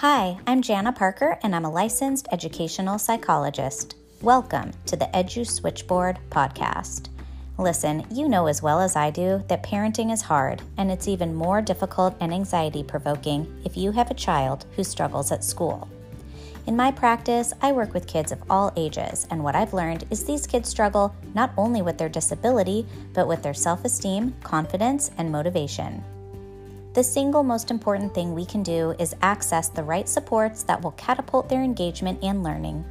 Hi, I'm Jana Parker, and I'm a licensed educational psychologist. Welcome to the Edu Switchboard podcast. Listen, you know as well as I do that parenting is hard, and it's even more difficult and anxiety provoking if you have a child who struggles at school. In my practice, I work with kids of all ages, and what I've learned is these kids struggle not only with their disability, but with their self esteem, confidence, and motivation. The single most important thing we can do is access the right supports that will catapult their engagement and learning.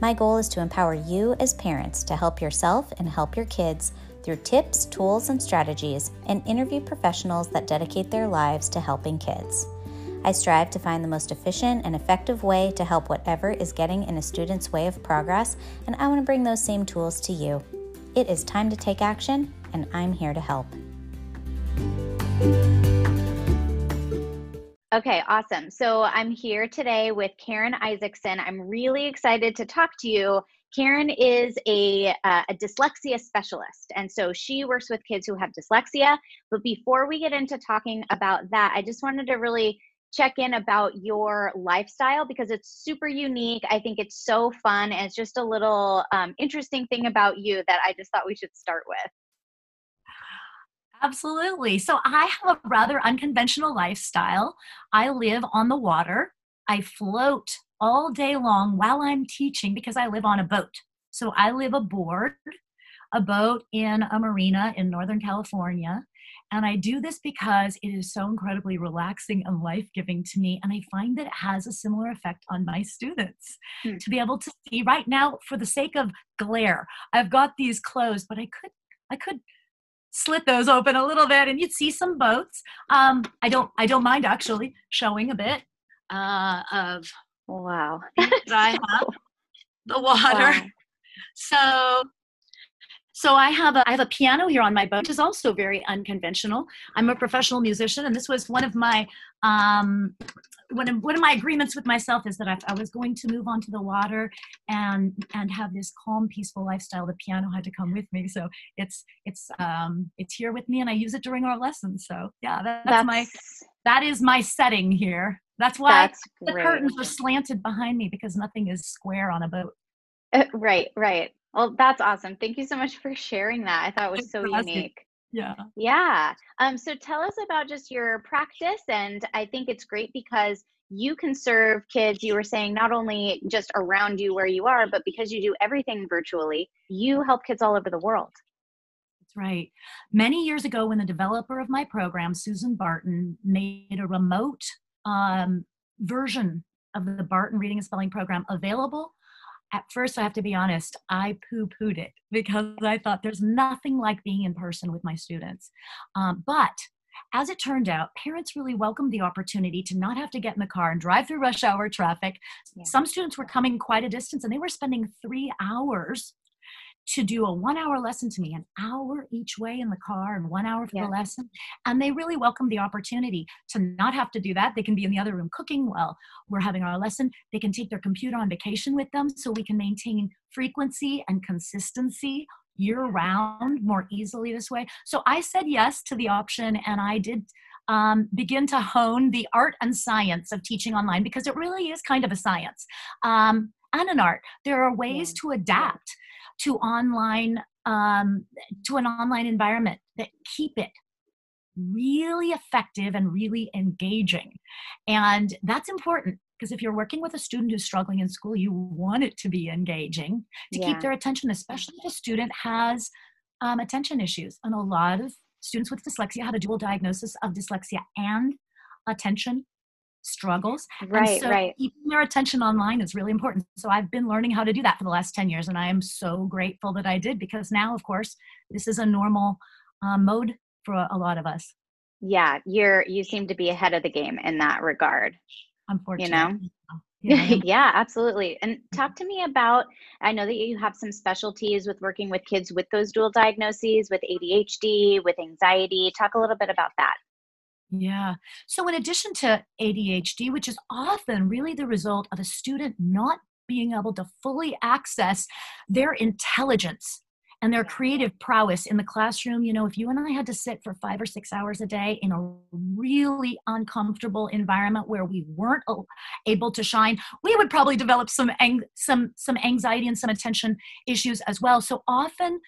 My goal is to empower you as parents to help yourself and help your kids through tips, tools, and strategies, and interview professionals that dedicate their lives to helping kids. I strive to find the most efficient and effective way to help whatever is getting in a student's way of progress, and I want to bring those same tools to you. It is time to take action, and I'm here to help. Okay, awesome. So I'm here today with Karen Isaacson. I'm really excited to talk to you. Karen is a, uh, a dyslexia specialist, and so she works with kids who have dyslexia. But before we get into talking about that, I just wanted to really check in about your lifestyle because it's super unique. I think it's so fun, and it's just a little um, interesting thing about you that I just thought we should start with. Absolutely. So I have a rather unconventional lifestyle. I live on the water. I float all day long while I'm teaching because I live on a boat. So I live aboard a boat in a marina in Northern California. And I do this because it is so incredibly relaxing and life giving to me. And I find that it has a similar effect on my students hmm. to be able to see right now, for the sake of glare, I've got these closed, but I could, I could slit those open a little bit and you'd see some boats. Um, I don't I don't mind actually showing a bit uh, of wow I have the water. Wow. So so I have a I have a piano here on my boat, which is also very unconventional. I'm a professional musician, and this was one of my um, one of, one of my agreements with myself is that I, I was going to move onto the water and and have this calm, peaceful lifestyle. The piano had to come with me, so it's it's um, it's here with me, and I use it during our lessons. So yeah, that, that's, that's, my that is my setting here. That's why that's the curtains are slanted behind me because nothing is square on a boat. Uh, right, right. Well, that's awesome. Thank you so much for sharing that. I thought it was so unique. Yeah. Yeah. Um, so tell us about just your practice. And I think it's great because you can serve kids, you were saying, not only just around you where you are, but because you do everything virtually, you help kids all over the world. That's right. Many years ago, when the developer of my program, Susan Barton, made a remote um, version of the Barton Reading and Spelling Program available at first, I have to be honest, I poo pooed it because I thought there's nothing like being in person with my students. Um, but as it turned out, parents really welcomed the opportunity to not have to get in the car and drive through rush hour traffic. Yeah. Some students were coming quite a distance and they were spending three hours to do a one hour lesson to me, an hour each way in the car and one hour for yeah. the lesson. And they really welcome the opportunity to not have to do that. They can be in the other room cooking while we're having our lesson. They can take their computer on vacation with them so we can maintain frequency and consistency year round more easily this way. So I said yes to the option and I did um, begin to hone the art and science of teaching online because it really is kind of a science um, and an art. There are ways yeah. to adapt to online um, to an online environment that keep it really effective and really engaging and that's important because if you're working with a student who's struggling in school you want it to be engaging to yeah. keep their attention especially if a student has um, attention issues and a lot of students with dyslexia have a dual diagnosis of dyslexia and attention struggles. Right, and so right. Keeping their attention online is really important. So I've been learning how to do that for the last 10 years, and I am so grateful that I did because now, of course, this is a normal uh, mode for a, a lot of us. Yeah, you're you seem to be ahead of the game in that regard. Unfortunately. You know? Yeah, yeah, absolutely. And talk to me about I know that you have some specialties with working with kids with those dual diagnoses, with ADHD, with anxiety. Talk a little bit about that. Yeah. So, in addition to ADHD, which is often really the result of a student not being able to fully access their intelligence and their creative prowess in the classroom. You know, if you and I had to sit for five or six hours a day in a really uncomfortable environment where we weren't able to shine, we would probably develop some ang- some some anxiety and some attention issues as well. So often,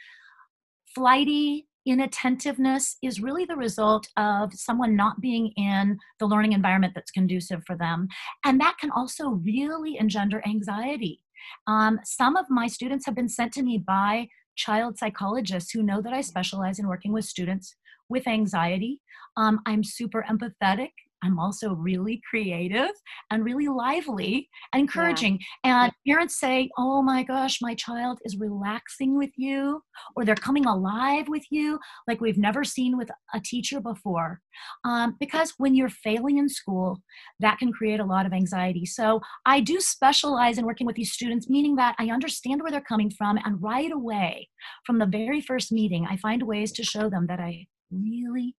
flighty inattentiveness is really the result of someone not being in the learning environment that's conducive for them. And that can also really engender anxiety. Um, some of my students have been sent to me by child psychologists who know that I specialize in working with students with anxiety. Um, I'm super empathetic I'm also really creative and really lively and encouraging. Yeah. And parents say, Oh my gosh, my child is relaxing with you, or they're coming alive with you like we've never seen with a teacher before. Um, because when you're failing in school, that can create a lot of anxiety. So I do specialize in working with these students, meaning that I understand where they're coming from. And right away, from the very first meeting, I find ways to show them that I really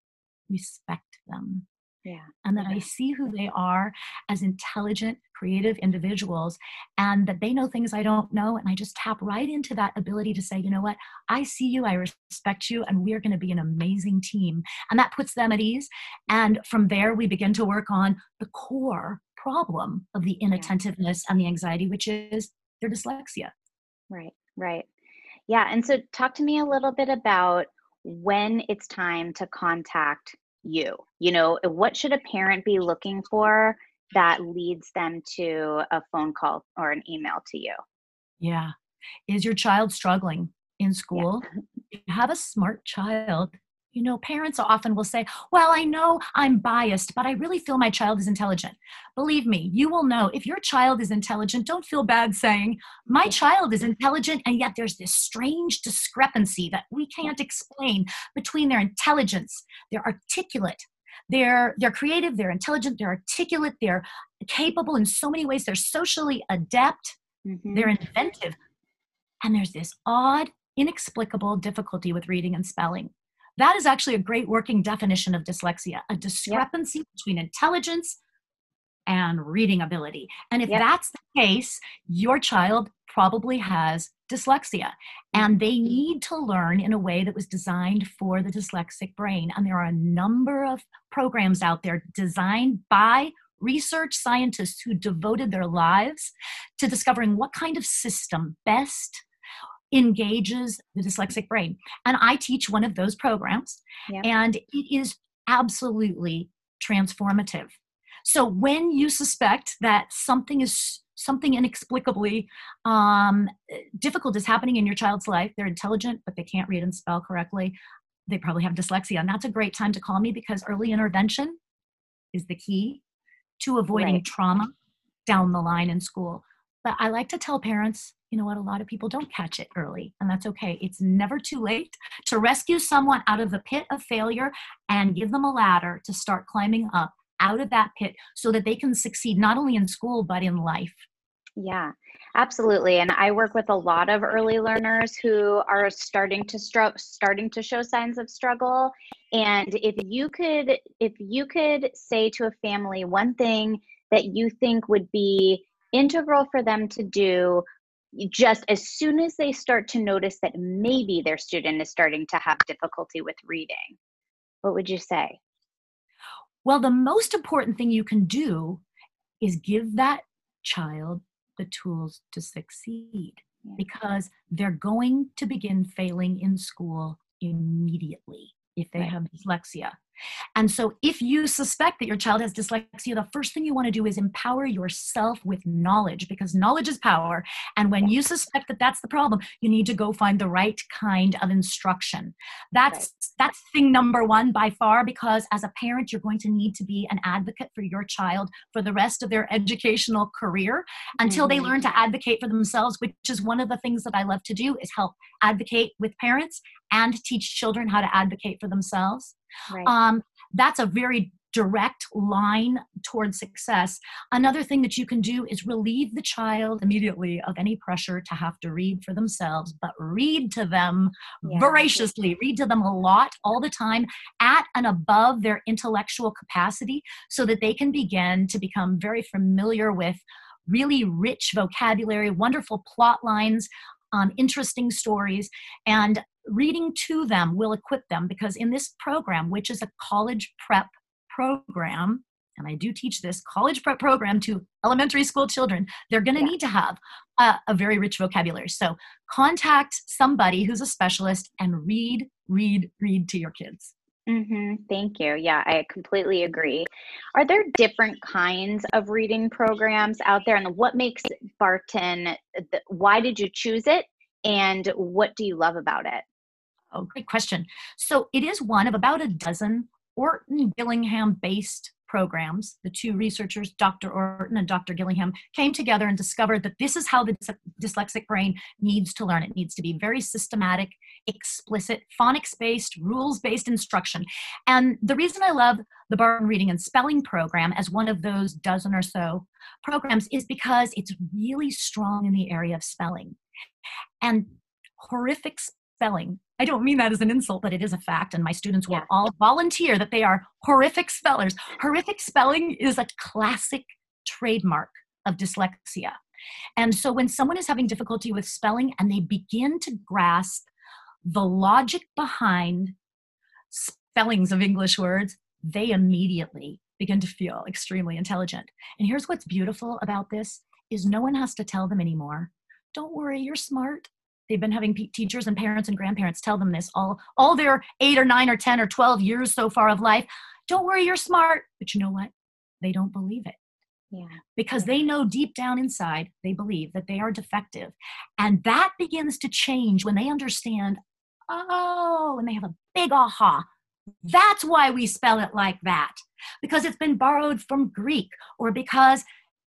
respect them yeah. and that I see who they are as intelligent, creative individuals, and that they know things I don't know. And I just tap right into that ability to say, you know what, I see you, I respect you, and we're going to be an amazing team. And that puts them at ease. And from there, we begin to work on the core problem of the inattentiveness and the anxiety, which is their dyslexia. Right, right. Yeah. And so, talk to me a little bit about when it's time to contact you you know what should a parent be looking for that leads them to a phone call or an email to you? Yeah. Is your child struggling in school yeah. you have a smart child you know, parents often will say, Well, I know I'm biased, but I really feel my child is intelligent. Believe me, you will know if your child is intelligent, don't feel bad saying, My child is intelligent, and yet there's this strange discrepancy that we can't explain between their intelligence, their articulate, they're they're creative they're intelligent they're articulate they're capable in so many ways they're socially adept mm-hmm. they're inventive and there's this odd inexplicable difficulty with reading and spelling that is actually a great working definition of dyslexia a discrepancy yep. between intelligence and reading ability. And if yep. that's the case, your child probably has dyslexia and they mm-hmm. need to learn in a way that was designed for the dyslexic brain. And there are a number of programs out there designed by research scientists who devoted their lives to discovering what kind of system best engages the dyslexic brain. And I teach one of those programs, yeah. and it is absolutely transformative. So when you suspect that something is something inexplicably um, difficult is happening in your child's life, they're intelligent, but they can't read and spell correctly. They probably have dyslexia. And that's a great time to call me because early intervention is the key to avoiding right. trauma down the line in school. But I like to tell parents you know what, a lot of people don't catch it early, and that's okay. It's never too late to rescue someone out of the pit of failure and give them a ladder to start climbing up out of that pit so that they can succeed not only in school but in life. Yeah, absolutely. And I work with a lot of early learners who are starting to str- starting to show signs of struggle. And if you could if you could say to a family one thing that you think would be integral for them to do just as soon as they start to notice that maybe their student is starting to have difficulty with reading, what would you say? Well, the most important thing you can do is give that child the tools to succeed because they're going to begin failing in school immediately if they right. have dyslexia. And so, if you suspect that your child has dyslexia, the first thing you want to do is empower yourself with knowledge because knowledge is power. And when you suspect that that's the problem, you need to go find the right kind of instruction. That's right. that's thing number one by far because as a parent, you're going to need to be an advocate for your child for the rest of their educational career until mm-hmm. they learn to advocate for themselves, which is one of the things that I love to do is help advocate with parents and teach children how to advocate for themselves. Right. Um, that's a very direct line towards success. Another thing that you can do is relieve the child immediately of any pressure to have to read for themselves, but read to them yeah. voraciously, read to them a lot all the time at and above their intellectual capacity so that they can begin to become very familiar with really rich vocabulary, wonderful plot lines, um, interesting stories. And reading to them will equip them because in this program, which is a college prep program, and I do teach this college prep program to elementary school children, they're going to yeah. need to have a, a, very rich vocabulary. So contact somebody who's a specialist and read, read, read to your kids. Mm-hmm. Thank you. Yeah, I completely agree. Are there different kinds of reading programs out there? And what makes Barton, why did you choose it? And what do you love about it? Oh, great question. So it is one of about a dozen Orton Gillingham based programs. The two researchers, Dr. Orton and Dr. Gillingham, came together and discovered that this is how the dyslexic brain needs to learn. It needs to be very systematic, explicit, phonics based, rules based instruction. And the reason I love the Barton Reading and Spelling program as one of those dozen or so programs is because it's really strong in the area of spelling. And horrific spelling I don't mean that as an insult, but it is a fact. And my students will yeah. all volunteer that they are horrific spellers. Horrific spelling is a classic trademark of dyslexia. And so when someone is having difficulty with spelling and they begin to grasp the logic behind spellings of English words, they immediately begin to feel extremely intelligent. And here's what's beautiful about this is no one has to tell them anymore. Don't worry, you're smart they've been having teachers and parents and grandparents tell them this all all their 8 or 9 or 10 or 12 years so far of life don't worry you're smart but you know what they don't believe it yeah. Because they know deep down inside, they believe that they are defective. And that begins to change when they understand, oh, and they have a big aha. That's why we spell it like that. Because it's been borrowed from Greek, or because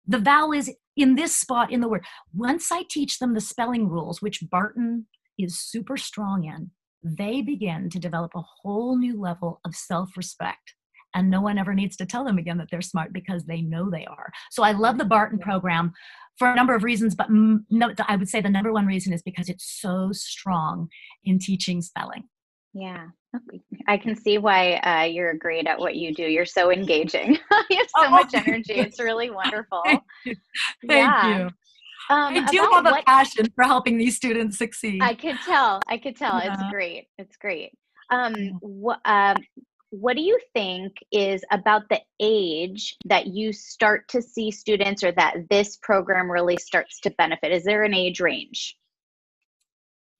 the vowel is in this spot in the word. Once I teach them the spelling rules, which Barton is super strong in, they begin to develop a whole new level of self respect. And no one ever needs to tell them again that they're smart because they know they are. So I love the Barton program for a number of reasons, but no, I would say the number one reason is because it's so strong in teaching spelling. Yeah, I can see why uh, you're great at what you do. You're so engaging. you have so oh, much energy. It's really wonderful. Thank you. Thank yeah. you. Um, I do have a passion for helping these students succeed. I could tell. I could tell. Yeah. It's great. It's great. Um, what, um, what do you think is about the age that you start to see students or that this program really starts to benefit? Is there an age range?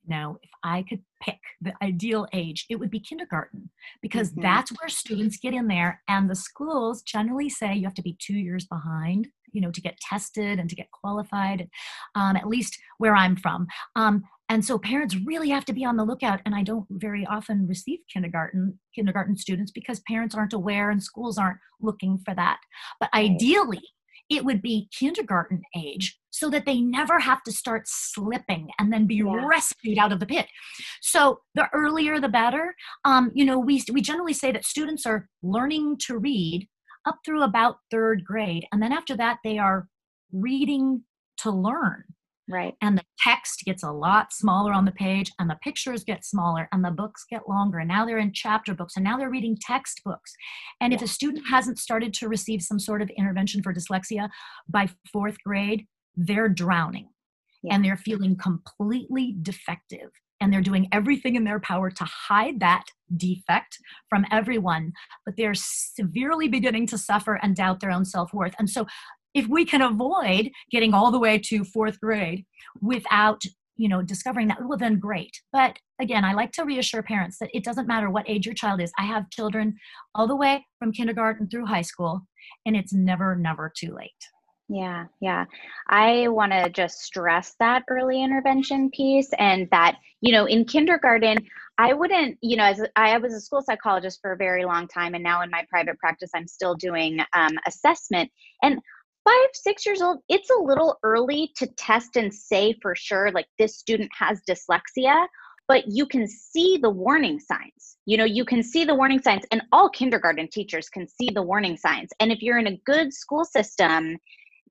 Now, if I could pick the ideal age, it would be kindergarten because mm-hmm. that's where students get in there. And the schools generally say you have to be two years behind, you know, to get tested and to get qualified, um, at least where I'm from. Um, and so parents really have to be on the lookout. And I don't very often receive kindergarten kindergarten students because parents aren't aware and schools aren't looking for that. But ideally, it would be kindergarten age so that they never have to start slipping and then be yeah. rescued out of the pit. So the earlier the better. Um, you know, we we generally say that students are learning to read up through about third grade, and then after that they are reading to learn. Right. And the text gets a lot smaller on the page, and the pictures get smaller, and the books get longer. And now they're in chapter books, and now they're reading textbooks. And yeah. if a student hasn't started to receive some sort of intervention for dyslexia by fourth grade, they're drowning yeah. and they're feeling completely defective. And they're doing everything in their power to hide that defect from everyone, but they're severely beginning to suffer and doubt their own self worth. And so if we can avoid getting all the way to fourth grade without you know discovering that well then great but again i like to reassure parents that it doesn't matter what age your child is i have children all the way from kindergarten through high school and it's never never too late yeah, yeah. I want to just stress that early intervention piece and that, you know, in kindergarten, I wouldn't, you know, as I was a school psychologist for a very long time, and now in my private practice, I'm still doing um, assessment. And five, six years old, it's a little early to test and say for sure, like this student has dyslexia, but you can see the warning signs. You know, you can see the warning signs, and all kindergarten teachers can see the warning signs. And if you're in a good school system,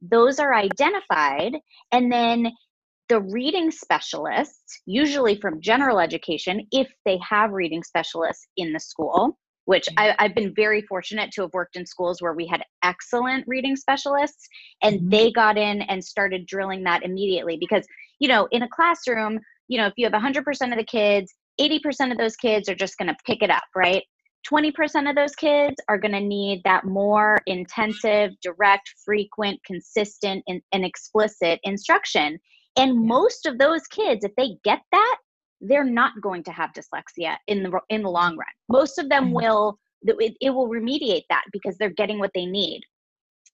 those are identified, and then the reading specialists, usually from general education, if they have reading specialists in the school, which I, have been very fortunate to have worked in schools where we had excellent reading specialists and mm-hmm. they got in and started drilling that immediately because you know in a classroom you know if you have 100% of the kids 80% of those kids are just going to pick it up, right? 20% of those kids are going to need that more intensive, direct, frequent, consistent, and, and explicit instruction. And yeah. most of those kids, if they get that, they're not going to have dyslexia in the in the long run. Most of them mm-hmm. will it, it will remediate that because they're getting what they need.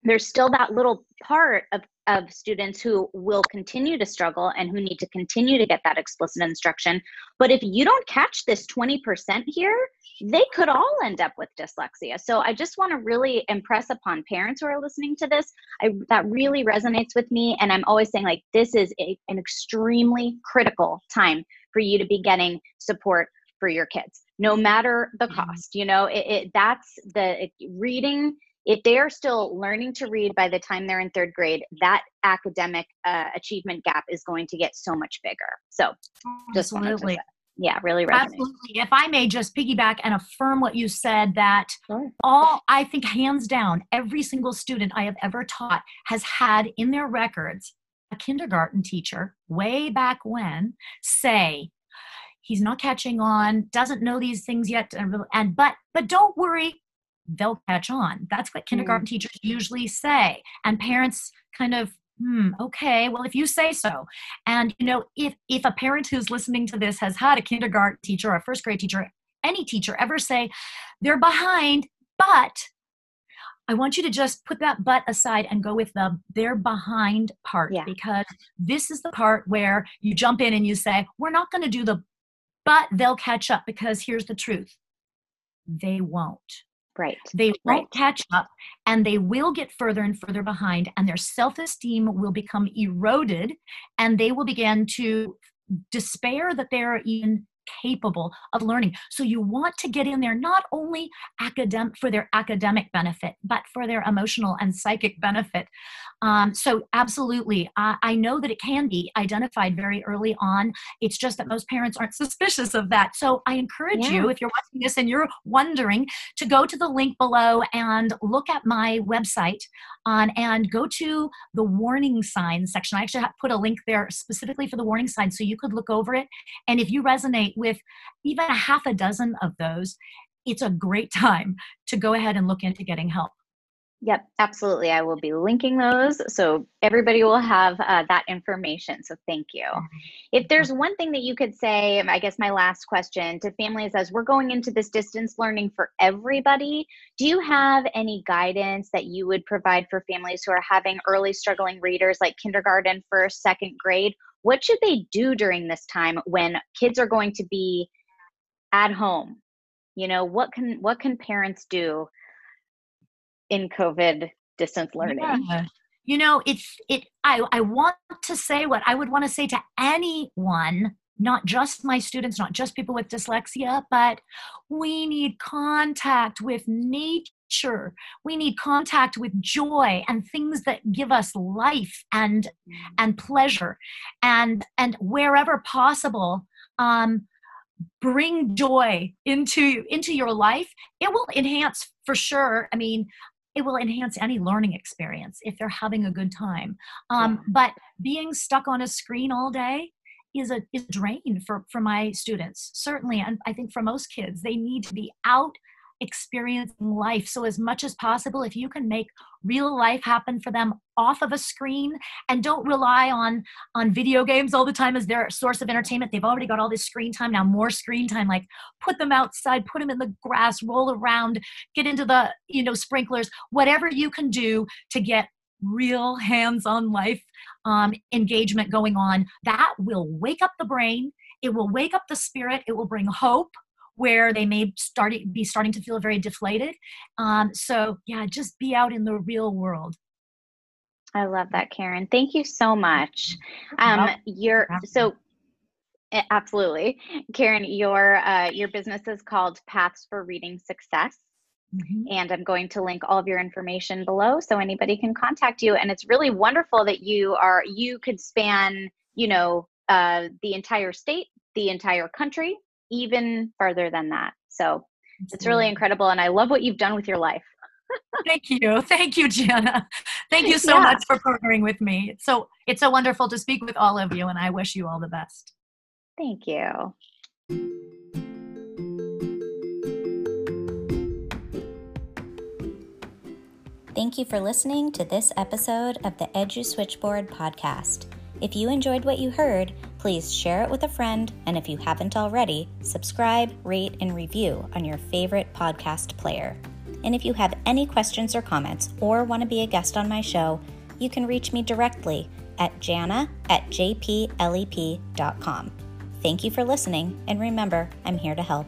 There's still that little part of of students who will continue to struggle and who need to continue to get that explicit instruction. But if you don't catch this 20% here, they could all end up with dyslexia. So I just want to really impress upon parents who are listening to this. I, that really resonates with me. And I'm always saying, like, this is a, an extremely critical time for you to be getting support for your kids, no matter the mm-hmm. cost. You know, it, it that's the it, reading if they are still learning to read by the time they're in third grade, that academic uh, achievement gap is going to get so much bigger. So, just Absolutely. yeah, really resonates. Absolutely. If I may just piggyback and affirm what you said, that sure. all I think hands down, every single student I have ever taught has had in their records a kindergarten teacher way back when say he's not catching on doesn't know these things yet and, and but but don't worry they'll catch on. That's what kindergarten mm. teachers usually say. And parents kind of, hmm, okay, well, if you say so. And, you know, if, if a parent who's listening to this has had a kindergarten teacher or a first grade teacher, any teacher ever say, they're behind, but I want you to just put that but aside and go with the they're behind part yeah. because this is the part where you jump in and you say, we're not going to do the but they'll catch up because here's the truth they won't. Right. They won't right. catch up and they will get further and further behind, and their self esteem will become eroded, and they will begin to despair that they're even capable of learning. So you want to get in there not only academic for their academic benefit, but for their emotional and psychic benefit. Um, so absolutely, uh, I know that it can be identified very early on. It's just that most parents aren't suspicious of that. So I encourage yeah. you, if you're watching this and you're wondering, to go to the link below and look at my website um, and go to the warning signs section. I actually put a link there specifically for the warning signs so you could look over it. And if you resonate with even a half a dozen of those, it's a great time to go ahead and look into getting help. Yep, absolutely. I will be linking those so everybody will have uh, that information. So thank you. If there's one thing that you could say, I guess my last question to families as we're going into this distance learning for everybody, do you have any guidance that you would provide for families who are having early struggling readers like kindergarten, first, second grade? What should they do during this time when kids are going to be at home? You know, what can what can parents do in COVID distance learning. Yeah. You know, it's it I, I want to say what I would want to say to anyone, not just my students, not just people with dyslexia, but we need contact with nature. We need contact with joy and things that give us life and mm. and pleasure. And and wherever possible, um, bring joy into into your life it will enhance for sure i mean it will enhance any learning experience if they're having a good time. Um, but being stuck on a screen all day is a, is a drain for, for my students, certainly. And I think for most kids, they need to be out experiencing life. So, as much as possible, if you can make real life happen for them off of a screen and don't rely on on video games all the time as their source of entertainment they've already got all this screen time. Now more screen time like put them outside put them in the grass roll around get into the you know sprinklers whatever you can do to get real hands-on life um, engagement going on. That will wake up the brain. It will wake up the spirit. It will bring hope where they may start be starting to feel very deflated. Um, so yeah, just be out in the real world. I love that, Karen. Thank you so much. Um, you're so absolutely, Karen. Your uh, your business is called Paths for Reading Success. Mm-hmm. And I'm going to link all of your information below so anybody can contact you. And it's really wonderful that you are you could span, you know, uh, the entire state, the entire country, even further than that. So it's really mm-hmm. incredible. And I love what you've done with your life. Thank you. Thank you, Jana. Thank you so yeah. much for partnering with me. It's so it's so wonderful to speak with all of you and I wish you all the best. Thank you. Thank you for listening to this episode of the Edu Switchboard podcast. If you enjoyed what you heard, please share it with a friend, and if you haven't already, subscribe, rate, and review on your favorite podcast player. And if you have any questions or comments or want to be a guest on my show, you can reach me directly at jana at jplep.com. Thank you for listening, and remember, I'm here to help.